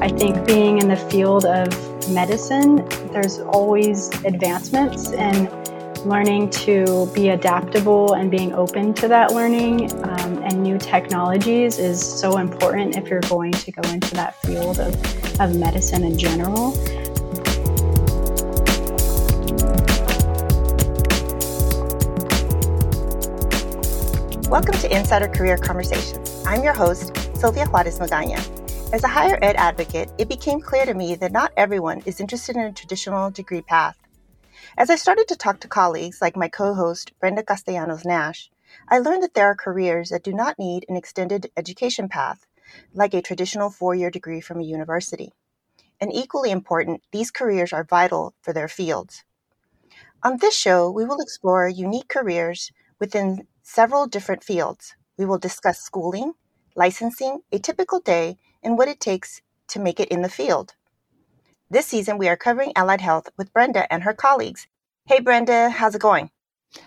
I think being in the field of medicine, there's always advancements and learning to be adaptable and being open to that learning um, and new technologies is so important if you're going to go into that field of, of medicine in general. Welcome to Insider Career Conversations. I'm your host, Sylvia Juarez Magaña. As a higher ed advocate, it became clear to me that not everyone is interested in a traditional degree path. As I started to talk to colleagues like my co host, Brenda Castellanos Nash, I learned that there are careers that do not need an extended education path, like a traditional four year degree from a university. And equally important, these careers are vital for their fields. On this show, we will explore unique careers within several different fields. We will discuss schooling, licensing, a typical day, and what it takes to make it in the field. This season, we are covering allied health with Brenda and her colleagues. Hey, Brenda, how's it going?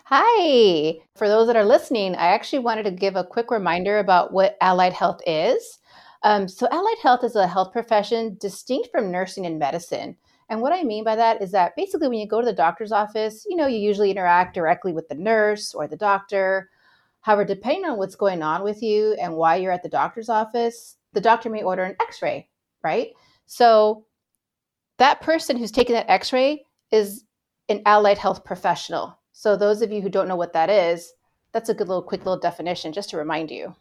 Hi. For those that are listening, I actually wanted to give a quick reminder about what allied health is. Um, so, allied health is a health profession distinct from nursing and medicine. And what I mean by that is that basically, when you go to the doctor's office, you know, you usually interact directly with the nurse or the doctor. However, depending on what's going on with you and why you're at the doctor's office, the doctor may order an x ray, right? So, that person who's taking that x ray is an allied health professional. So, those of you who don't know what that is, that's a good little quick little definition just to remind you.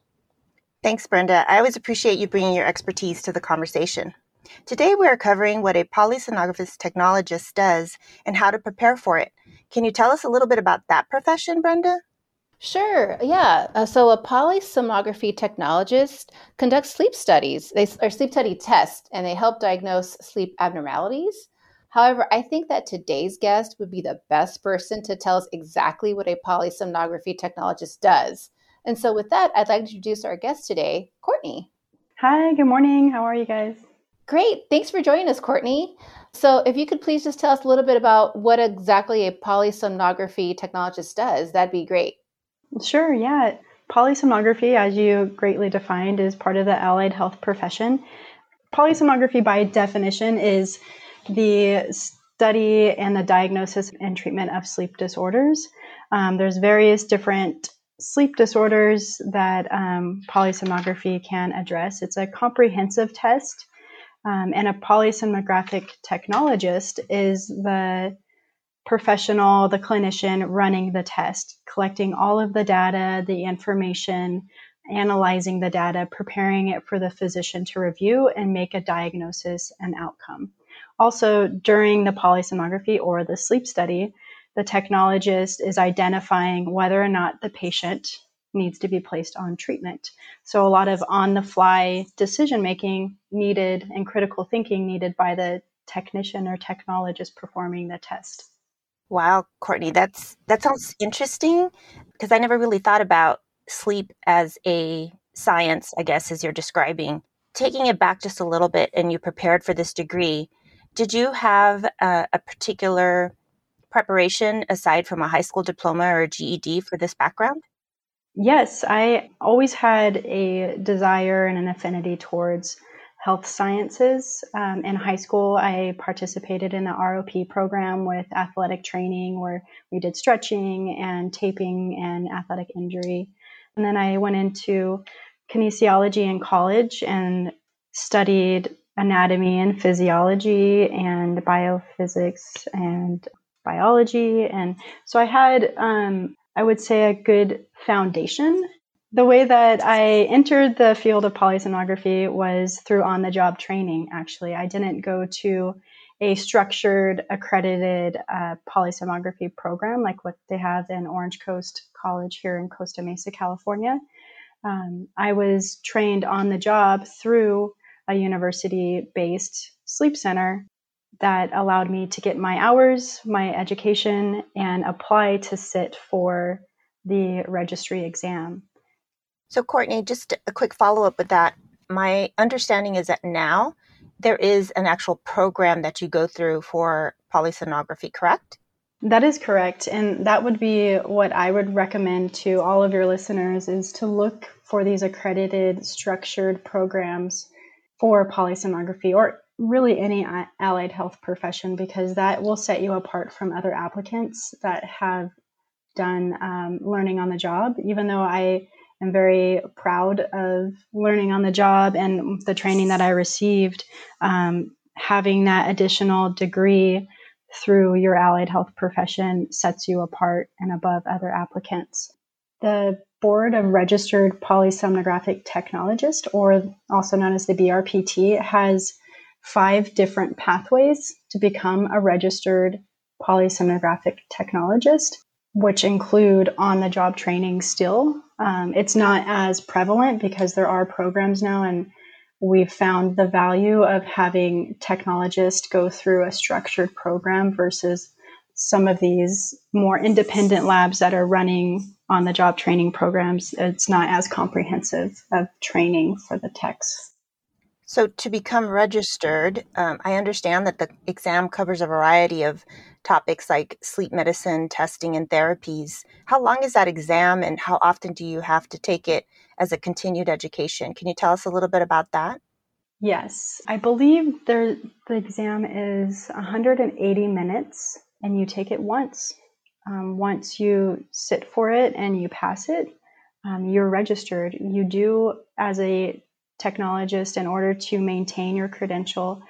Thanks, Brenda. I always appreciate you bringing your expertise to the conversation. Today, we are covering what a polysomnographist technologist does and how to prepare for it. Can you tell us a little bit about that profession, Brenda? Sure, yeah. Uh, so, a polysomnography technologist conducts sleep studies, they or sleep study tests, and they help diagnose sleep abnormalities. However, I think that today's guest would be the best person to tell us exactly what a polysomnography technologist does. And so, with that, I'd like to introduce our guest today, Courtney. Hi, good morning. How are you guys? Great. Thanks for joining us, Courtney. So, if you could please just tell us a little bit about what exactly a polysomnography technologist does, that'd be great. Sure, yeah. Polysomnography, as you greatly defined, is part of the allied health profession. Polysomnography, by definition, is the study and the diagnosis and treatment of sleep disorders. Um, there's various different sleep disorders that um, polysomnography can address. It's a comprehensive test um, and a polysomnographic technologist is the professional, the clinician running the test, collecting all of the data, the information, analyzing the data, preparing it for the physician to review and make a diagnosis and outcome. Also, during the polysomnography or the sleep study, the technologist is identifying whether or not the patient needs to be placed on treatment. So, a lot of on the fly decision making needed and critical thinking needed by the technician or technologist performing the test. Wow, Courtney, that's that sounds interesting because I never really thought about sleep as a science, I guess, as you're describing. Taking it back just a little bit and you prepared for this degree, did you have a, a particular preparation aside from a high school diploma or GED for this background? Yes, I always had a desire and an affinity towards health sciences. Um, in high school, I participated in the ROP program with athletic training where we did stretching and taping and athletic injury. And then I went into kinesiology in college and studied anatomy and physiology and biophysics and biology. And so I had um, I would say, a good foundation. The way that I entered the field of polysomnography was through on the job training, actually. I didn't go to a structured, accredited uh, polysomnography program like what they have in Orange Coast College here in Costa Mesa, California. Um, I was trained on the job through a university based sleep center that allowed me to get my hours, my education, and apply to sit for the registry exam. So, Courtney, just a quick follow up with that. My understanding is that now there is an actual program that you go through for polysomnography, correct? That is correct. And that would be what I would recommend to all of your listeners is to look for these accredited structured programs for polysomnography or really any allied health profession because that will set you apart from other applicants that have done um, learning on the job. Even though I am very proud of learning on the job and the training that I received, um, having that additional degree through your allied health profession sets you apart and above other applicants. The Board of Registered Polysomnographic Technologist, or also known as the BRPT, has five different pathways to become a registered polysomnographic technologist, which include on the job training still. Um, it's not as prevalent because there are programs now and we've found the value of having technologists go through a structured program versus some of these more independent labs that are running on the job training programs. It's not as comprehensive of training for the techs. So, to become registered, um, I understand that the exam covers a variety of topics like sleep medicine, testing, and therapies. How long is that exam, and how often do you have to take it as a continued education? Can you tell us a little bit about that? Yes, I believe there, the exam is 180 minutes, and you take it once. Um, once you sit for it and you pass it, um, you're registered. You do, as a technologist, in order to maintain your credential,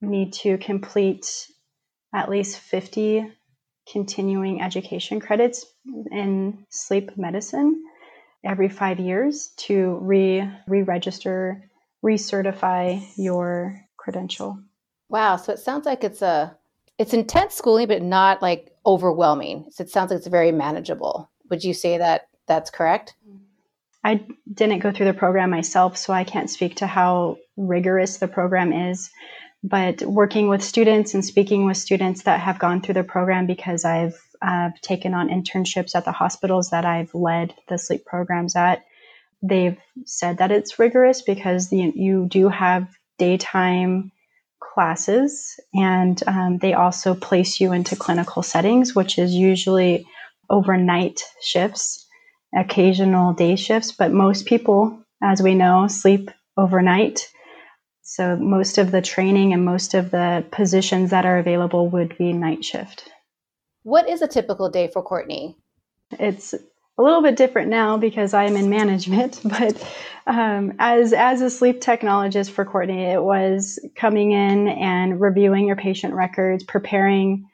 need to complete at least 50 continuing education credits in sleep medicine every five years to re re-register, recertify your credential. Wow, so it sounds like it's a it's intense schooling, but not like overwhelming. So it sounds like it's very manageable. Would you say that that's correct? Mm-hmm. I didn't go through the program myself, so I can't speak to how rigorous the program is. But working with students and speaking with students that have gone through the program because I've I've taken on internships at the hospitals that I've led the sleep programs at. They've said that it's rigorous because you do have daytime classes and um, they also place you into clinical settings, which is usually overnight shifts, occasional day shifts, but most people, as we know, sleep overnight. So most of the training and most of the positions that are available would be night shift. What is a typical day for Courtney? It's a little bit different now because I'm in management, but um, as as a sleep technologist for Courtney, it was coming in and reviewing your patient records, preparing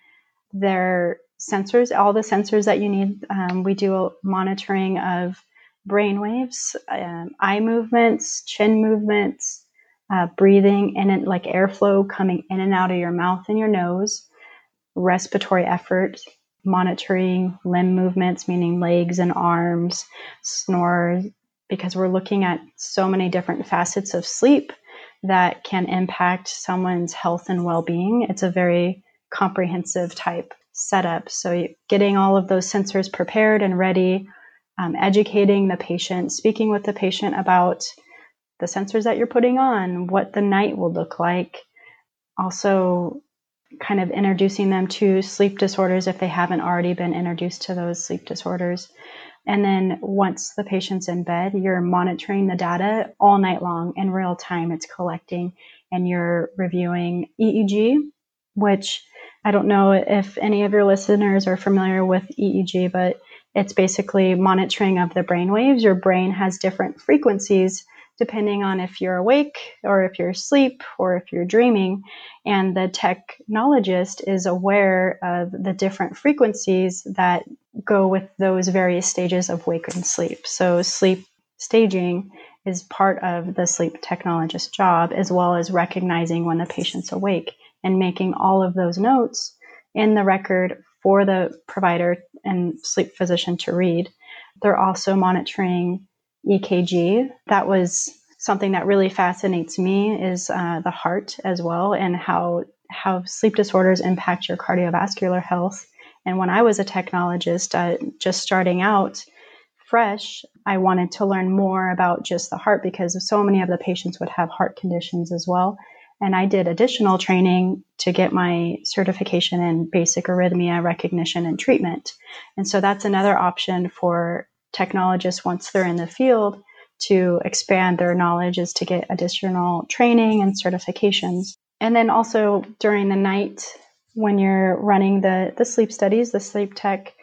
their sensors, all the sensors that you need. Um, we do a monitoring of brain waves, um, eye movements, chin movements, uh, breathing, and like airflow coming in and out of your mouth and your nose respiratory effort, monitoring limb movements, meaning legs and arms, snores, because we're looking at so many different facets of sleep that can impact someone's health and well being. It's a very comprehensive type setup. So, getting all of those sensors prepared and ready, um, educating the patient, speaking with the patient about the sensors that you're putting on, what the night will look like. Also, kind of introducing them to sleep disorders if they haven't already been introduced to those sleep disorders. And then once the patient's in bed, you're monitoring the data all night long in real time. It's collecting and you're reviewing EEG, which I don't know if any of your listeners are familiar with EEG, but it's basically monitoring of the brain waves. Your brain has different frequencies depending on if you're awake or if you're asleep or if you're dreaming. And the technologist is aware of the different frequencies that go with those various stages of wake and sleep. So, sleep staging is part of the sleep technologist job, as well as recognizing when the patient's awake and making all of those notes in the record for the provider and sleep physician to read. They're also monitoring EKG. That was something that really fascinates me is uh, the heart as well and how how sleep disorders impact your cardiovascular health. And when I was a technologist, uh, just starting out fresh, I wanted to learn more about just the heart because so many of the patients would have heart conditions as well. And I did additional training to get my certification in basic arrhythmia recognition and treatment. And so that's another option for technologists once they're in the field to expand their knowledge is to get additional training and certifications. And then also during the night, when you're running the, the sleep studies, the sleep tech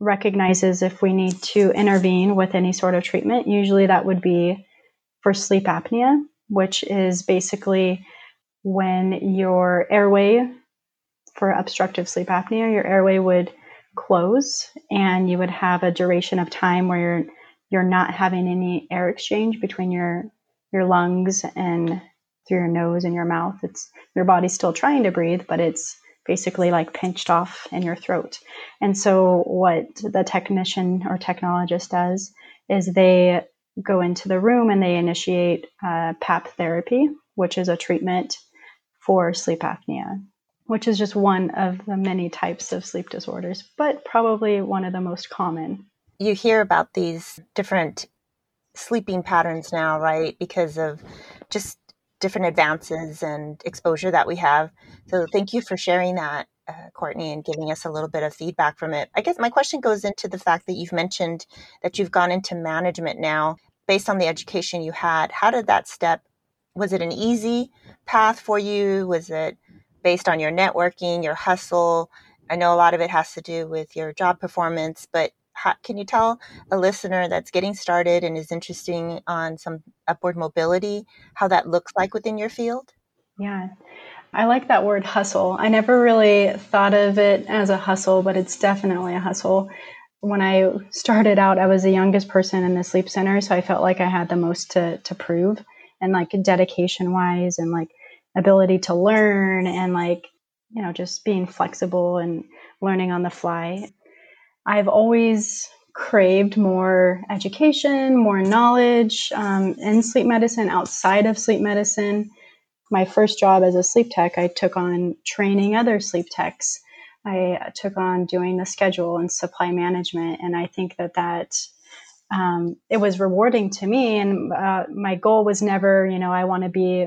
recognizes if we need to intervene with any sort of treatment. Usually that would be for sleep apnea, which is basically when your airway for obstructive sleep apnea, your airway would close and you would have a duration of time where you're you're not having any air exchange between your your lungs and through your nose and your mouth. It's your body's still trying to breathe, but it's basically like pinched off in your throat. And so what the technician or technologist does is they go into the room and they initiate uh, PAP therapy, which is a treatment for sleep apnea, which is just one of the many types of sleep disorders, but probably one of the most common. You hear about these different sleeping patterns now, right? Because of just different advances and exposure that we have. So thank you for sharing that, uh, Courtney, and giving us a little bit of feedback from it. I guess my question goes into the fact that you've mentioned that you've gone into management now based on the education you had. How did that step? Was it an easy path for you? Was it based on your networking, your hustle? I know a lot of it has to do with your job performance, but how, can you tell a listener that's getting started and is interested on some upward mobility how that looks like within your field? Yeah. I like that word hustle. I never really thought of it as a hustle, but it's definitely a hustle. When I started out, I was the youngest person in the sleep center, so I felt like I had the most to, to prove and like dedication wise and like ability to learn and like, you know, just being flexible and learning on the fly. I've always craved more education, more knowledge um, in sleep medicine, outside of sleep medicine. My first job as a sleep tech, I took on training other sleep techs. I took on doing the schedule and supply management, and I think that that um, it was rewarding to me. And uh, my goal was never, you know, I want to be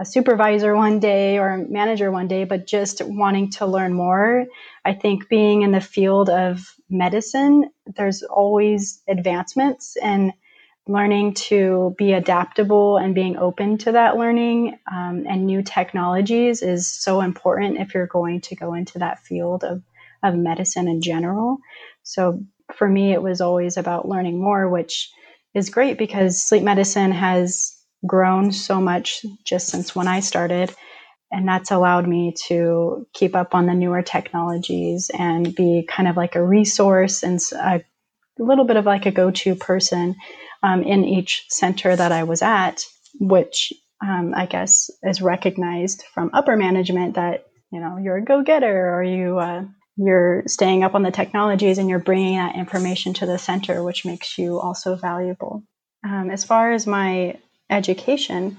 a supervisor one day or a manager one day, but just wanting to learn more. I think being in the field of medicine, there's always advancements and learning to be adaptable and being open to that learning um, and new technologies is so important if you're going to go into that field of, of medicine in general. So for me, it was always about learning more, which is great because sleep medicine has grown so much just since when I started. And that's allowed me to keep up on the newer technologies and be kind of like a resource and a little bit of like a go to person um, in each center that I was at, which um, I guess is recognized from upper management that, you know, you're a go getter or you, uh, you're staying up on the technologies and you're bringing that information to the center, which makes you also valuable. Um, as far as my education,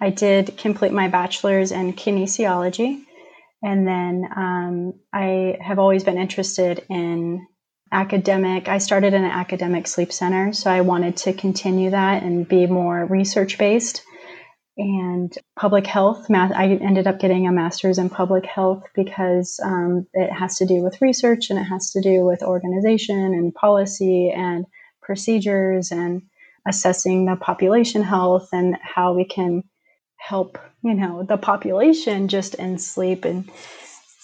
I did complete my bachelor's in kinesiology. And then um, I have always been interested in academic. I started in an academic sleep center, so I wanted to continue that and be more research based. And public health, math, I ended up getting a master's in public health because um, it has to do with research and it has to do with organization and policy and procedures and assessing the population health and how we can help you know the population just in sleep and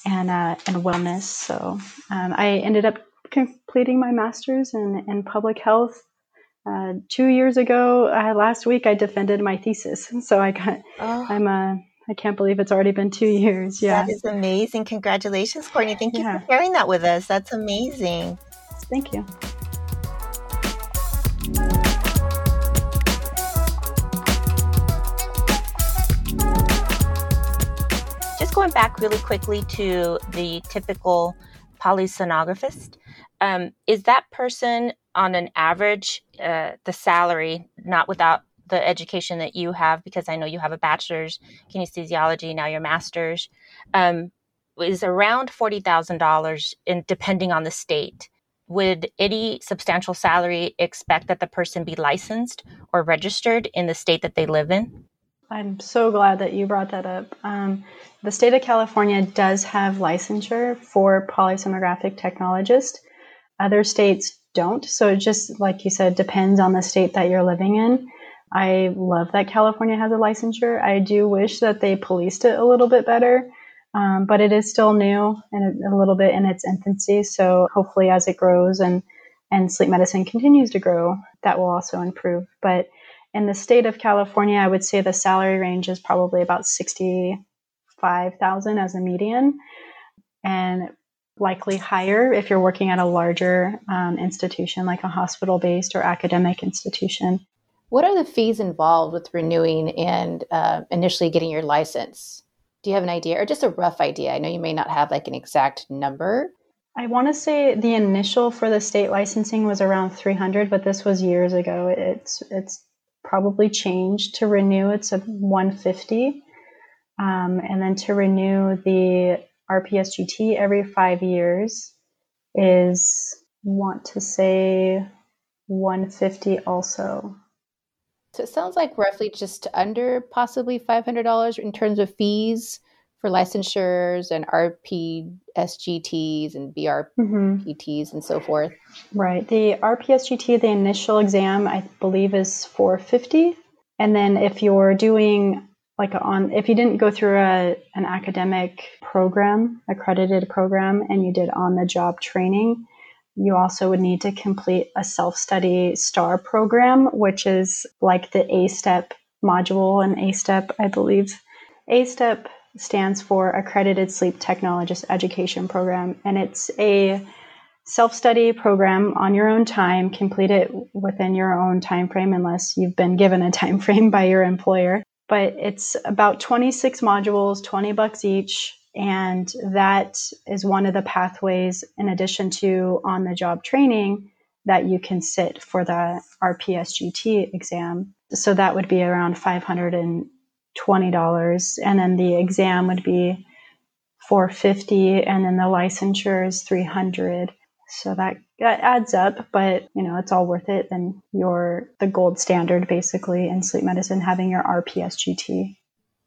and uh, and wellness. So um, I ended up completing my master's in in public health. Uh, two years ago, uh, last week, I defended my thesis. So I got, oh. I'm a, uh, can't believe it's already been two years. Yeah. That is amazing. Congratulations, Courtney. Thank yeah. you for sharing that with us. That's amazing. Thank you. Just going back really quickly to the typical polysonographist, um, is that person on an average, uh, the salary, not without the education that you have, because I know you have a bachelor's kinesiology, now your master's, um, is around $40,000 in depending on the state. Would any substantial salary expect that the person be licensed or registered in the state that they live in? I'm so glad that you brought that up. Um, the state of California does have licensure for polysomnographic technologist. Other states don't. So it just, like you said, depends on the state that you're living in. I love that California has a licensure. I do wish that they policed it a little bit better, um, but it is still new and a, little bit in its infancy. So hopefully, as it grows and and sleep medicine continues to grow, that will also improve. But in the state of California, I would say the salary range is probably about sixty-five thousand as a median, and likely higher if you're working at a larger um, institution like a hospital-based or academic institution. What are the fees involved with renewing and uh, initially getting your license? Do you have an idea or just a rough idea? I know you may not have like an exact number. I want to say the initial for the state licensing was around 300, but this was years ago. It's it's probably changed to renew. It's a 150, um, and then to renew the RPSGT every five years is want to say 150 also. So it sounds like roughly just under possibly $500 in terms of fees for licensures and RPSGTs and BRPTs mm-hmm. and so forth. Right. The RPSGT, the initial exam, I believe is 450. And then if you're doing like on if you didn't go through a, an academic program, accredited program, and you did on the job training, you also would need to complete a self study STAR program, which is like the A-STEP module and A-STEP, I believe. A-STEP stands for Accredited Sleep Technologist Education Program, and it's a self study program on your own time. Complete it within your own time frame, unless you've been given a time frame by your employer. But it's about 26 modules, 20 bucks each and that is one of the pathways, in addition to on the job training, that you can sit for the RPSGT exam. So that would be around $520. And then the exam would be 450 and then the licensure is 300 so that that adds up but you know it's all worth it then you're the gold standard basically in sleep medicine having your rpsgt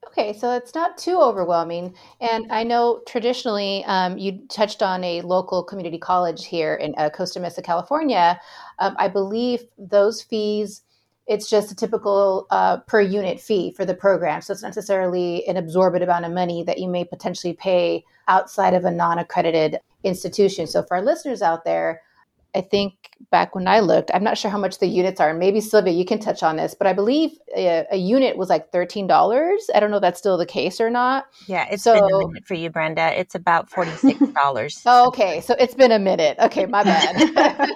Okay, so it's not too overwhelming. And I know traditionally um, you touched on a local community college here in uh, Costa Mesa, California. Um, I believe those fees, it's just a typical uh, per unit fee for the program. So it's necessarily an absorbent amount of money that you may potentially pay outside of a non accredited institution. So for our listeners out there, I think back when I looked, I'm not sure how much the units are. Maybe Sylvia, you can touch on this, but I believe a, a unit was like thirteen dollars. I don't know if that's still the case or not. Yeah, it's so, been a minute for you, Brenda. It's about forty six dollars. oh, okay, so it's been a minute. Okay, my bad.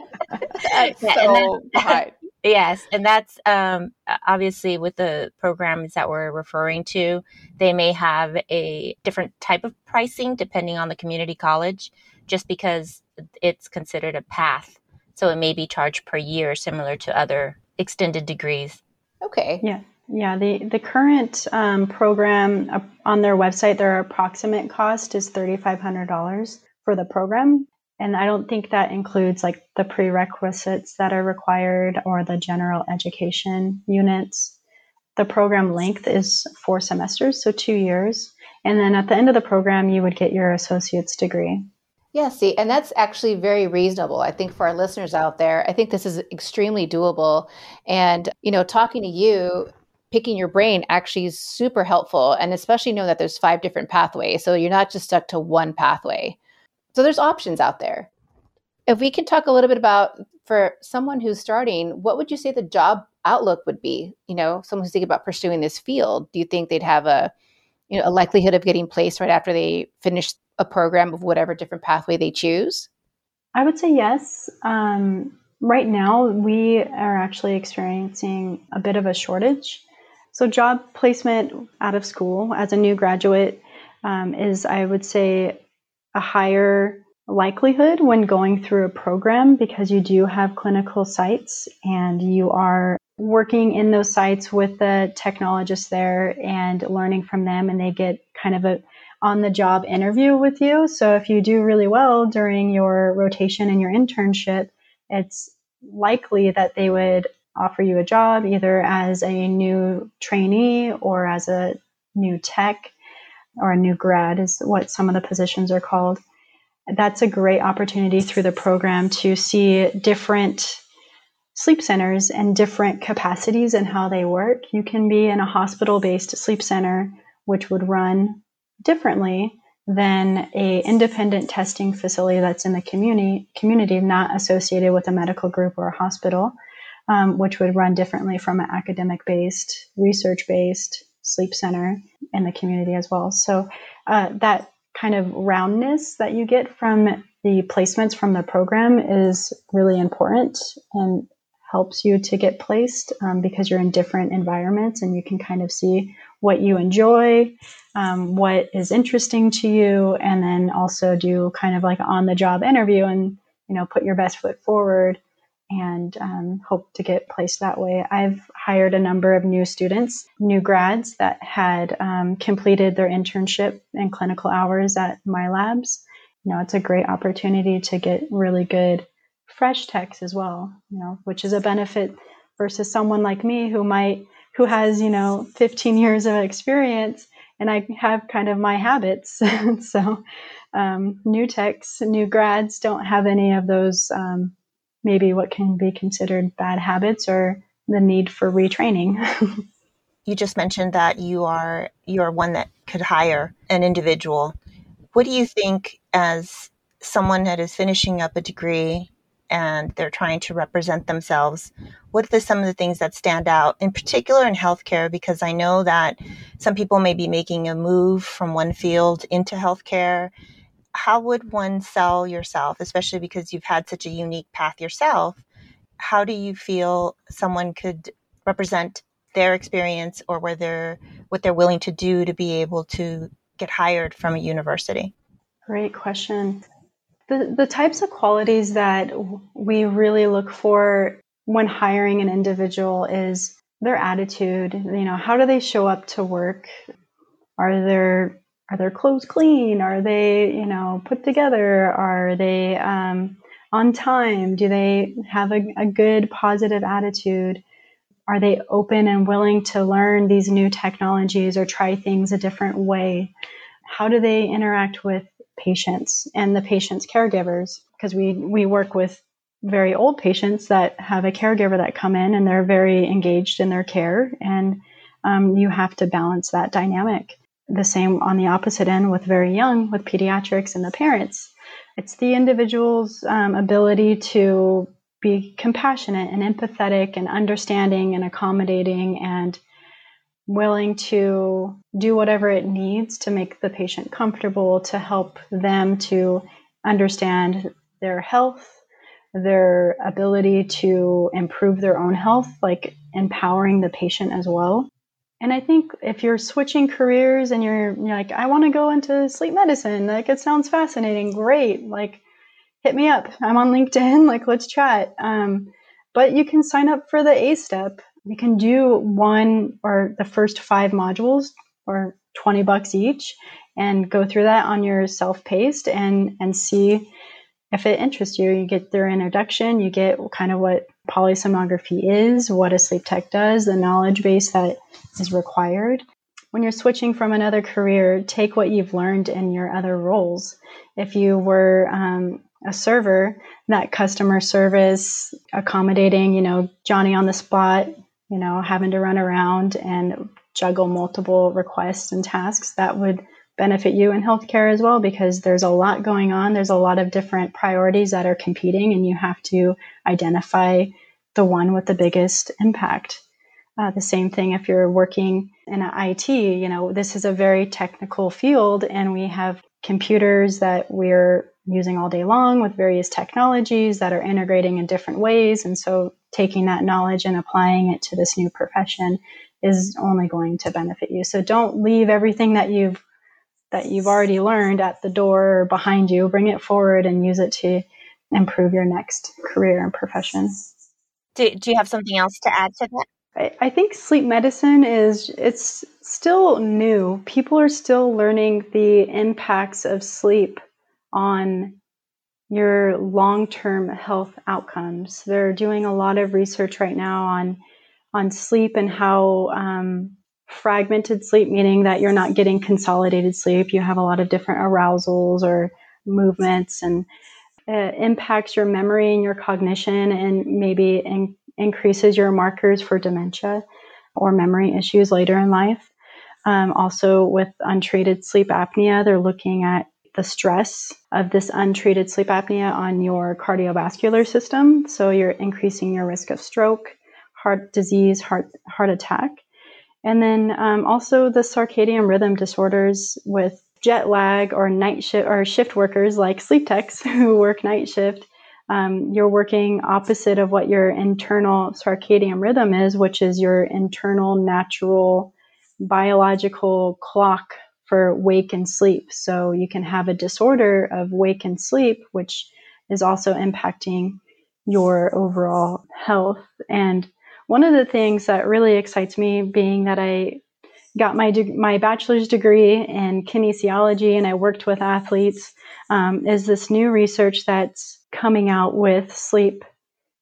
that's so behind. Yes, and that's um, obviously with the programs that we're referring to, they may have a different type of pricing depending on the community college, just because it's considered a path. So it may be charged per year, similar to other extended degrees. Okay. Yeah. Yeah, the, the current um, program uh, on their website, their approximate cost is $3,500 for the program. And I don't think that includes like the prerequisites that are required or the general education units. The program length is four semesters, so two years. And then at the end of the program, you would get your associate's degree. Yeah, see, and that's actually very reasonable. I think for our listeners out there, I think this is extremely doable. And, you know, talking to you, picking your brain actually is super helpful. And especially know that there's five different pathways. So you're not just stuck to one pathway. So there's options out there. If we can talk a little bit about for someone who's starting, what would you say the job outlook would be? You know, someone who's thinking about pursuing this field, do you think they'd have a you know a likelihood of getting placed right after they finish a program of whatever different pathway they choose? I would say yes. Um, right now, we are actually experiencing a bit of a shortage. So, job placement out of school as a new graduate um, is, I would say, a higher likelihood when going through a program because you do have clinical sites and you are working in those sites with the technologists there and learning from them and they get kind of a on the job interview with you. So if you do really well during your rotation and your internship, it's likely that they would offer you a job either as a new trainee or as a new tech or a new grad is what some of the positions are called. That's a great opportunity through the program to see different sleep centers and different capacities and how they work. You can be in a hospital based sleep center, which would run differently than a independent testing facility that's in the community community not associated with a medical group or a hospital um, which would run differently from an academic based research based sleep center in the community as well. So uh, that kind of roundness that you get from the placements from the program is really important and helps you to get placed um, because you're in different environments and you can kind of see what you enjoy, um, what is interesting to you, and then also do kind of like on the job interview and you know put your best foot forward and um, hope to get placed that way. I've hired a number of new students, new grads that had um, completed their internship and clinical hours at my labs. You know, it's a great opportunity to get really good fresh techs as well, you know, which is a benefit versus someone like me who might who has, you know, 15 years of experience and I have kind of my habits. so um, new techs, new grads don't have any of those um, maybe what can be considered bad habits or the need for retraining. you just mentioned that you are you are one that could hire an individual. What do you think as someone that is finishing up a degree and they're trying to represent themselves, what are some of the things that stand out, in particular in healthcare? Because I know that some people may be making a move from one field into healthcare. How would one sell yourself, especially because you've had such a unique path yourself? How do you feel someone could represent their experience or whether what they're willing to do to be able to get hired from a university? Great question. The, the types of qualities that we really look for when hiring an individual is their attitude. You know, how do they show up to work? Are their are their clothes clean? Are they you know put together? Are they um, on time? Do they have a, a good positive attitude? Are they open and willing to learn these new technologies or try things a different way? How do they interact with patients and the patient's caregivers because we we work with very old patients that have a caregiver that come in and they're very engaged in their care and um, you have to balance that dynamic the same on the opposite end with very young with pediatrics and the parents it's the individual's um, ability to be compassionate and empathetic and understanding and accommodating and willing to do whatever it needs to make the patient comfortable, to help them to understand their health, their ability to improve their own health, like empowering the patient as well. And I think if you're switching careers and you're, you're like, I want to go into sleep medicine, like it sounds fascinating, great, like hit me up. I'm on LinkedIn, like let's chat. Um, but you can sign up for the A-STEP. You can do one or the first five modules or 20 bucks each and go through that on your self-paced and and see if it interests you. You get their introduction. You get kind of what polysomnography is what a sleep tech does the knowledge base that is required. When you're switching from another career take what you've learned in your other roles. If you were um, a server that customer service accommodating you know johnny on the spot you know, having to run around and juggle multiple requests and tasks, that would benefit you in healthcare as well because there's a lot going on. There's a lot of different priorities that are competing, and you have to identify the one with the biggest impact. Uh, the same thing if you're working in IT, you know, this is a very technical field, and we have computers that we're using all day long with various technologies that are integrating in different ways. And so taking that knowledge and applying it to this new profession is only going to benefit you. So don't leave everything that you've that you've already learned at the door or behind you. Bring it forward and use it to improve your next career and profession. Do, do you have something else to add to that? I, I think sleep medicine is it's still new. People are still learning the impacts of sleep on your long term health outcomes. They're doing a lot of research right now on, on sleep and how um, fragmented sleep, meaning that you're not getting consolidated sleep. You have a lot of different arousals or movements and it impacts your memory and your cognition and maybe in, increases your markers for dementia or memory issues later in life. Um, also, with untreated sleep apnea, they're looking at the stress of this untreated sleep apnea on your cardiovascular system. So you're increasing your risk of stroke, heart disease, heart heart attack, and then um, also the circadian rhythm disorders with jet lag or night shift or shift workers like sleep techs who work night shift. Um, you're working opposite of what your internal circadian rhythm is, which is your internal natural biological clock for wake and sleep. So you can have a disorder of wake and sleep, which is also impacting your overall health. And one of the things that really excites me, being that I got my de- my bachelor's degree in kinesiology and I worked with athletes, um, is this new research that's coming out with sleep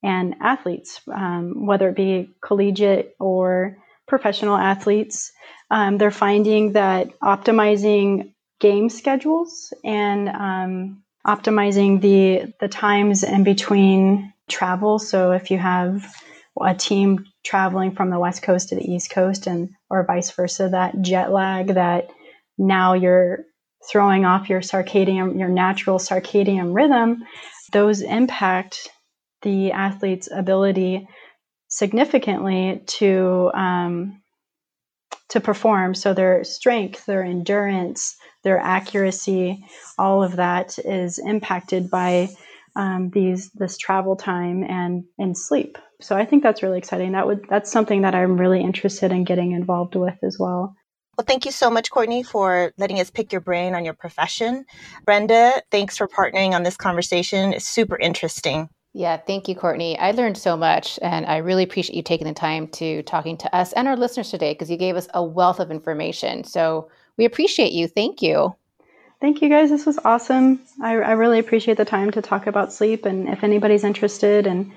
and athletes, um, whether it be collegiate or professional athletes. Um, they're finding that optimizing game schedules and um, optimizing the the times in between travel. So if you have a team traveling from the west coast to the east coast and or vice versa, that jet lag that now you're throwing off your circadian your natural circadian rhythm, those impact the athlete's ability significantly to um, to perform. So their strength, their endurance, their accuracy, all of that is impacted by um, these this travel time and and sleep. So I think that's really exciting. That would that's something that I'm really interested in getting involved with as well. Well, thank you so much, Courtney, for letting us pick your brain on your profession. Brenda, thanks for partnering on this conversation. It's super interesting. Yeah, thank you, Courtney. I learned so much, and I really appreciate you taking the time to talking to us and our listeners today because you gave us a wealth of information. So we appreciate you. Thank you. Thank you, guys. This was awesome. I, I really appreciate the time to talk about sleep. And if anybody's interested, and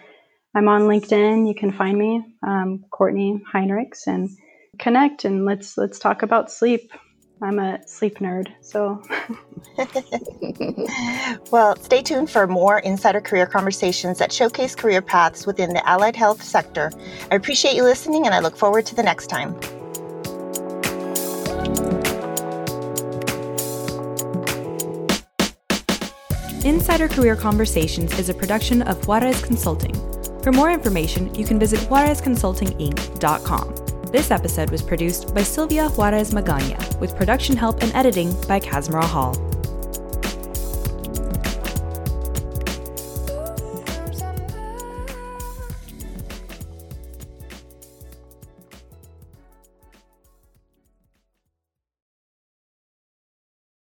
I'm on LinkedIn, you can find me, um, Courtney Heinrichs, and connect and let's let's talk about sleep. I'm a sleep nerd, so. well, stay tuned for more insider career conversations that showcase career paths within the allied health sector. I appreciate you listening, and I look forward to the next time. Insider Career Conversations is a production of Juarez Consulting. For more information, you can visit juarezconsultinginc.com. This episode was produced by Sylvia Juarez Magana, with production help and editing by Kazmara Hall.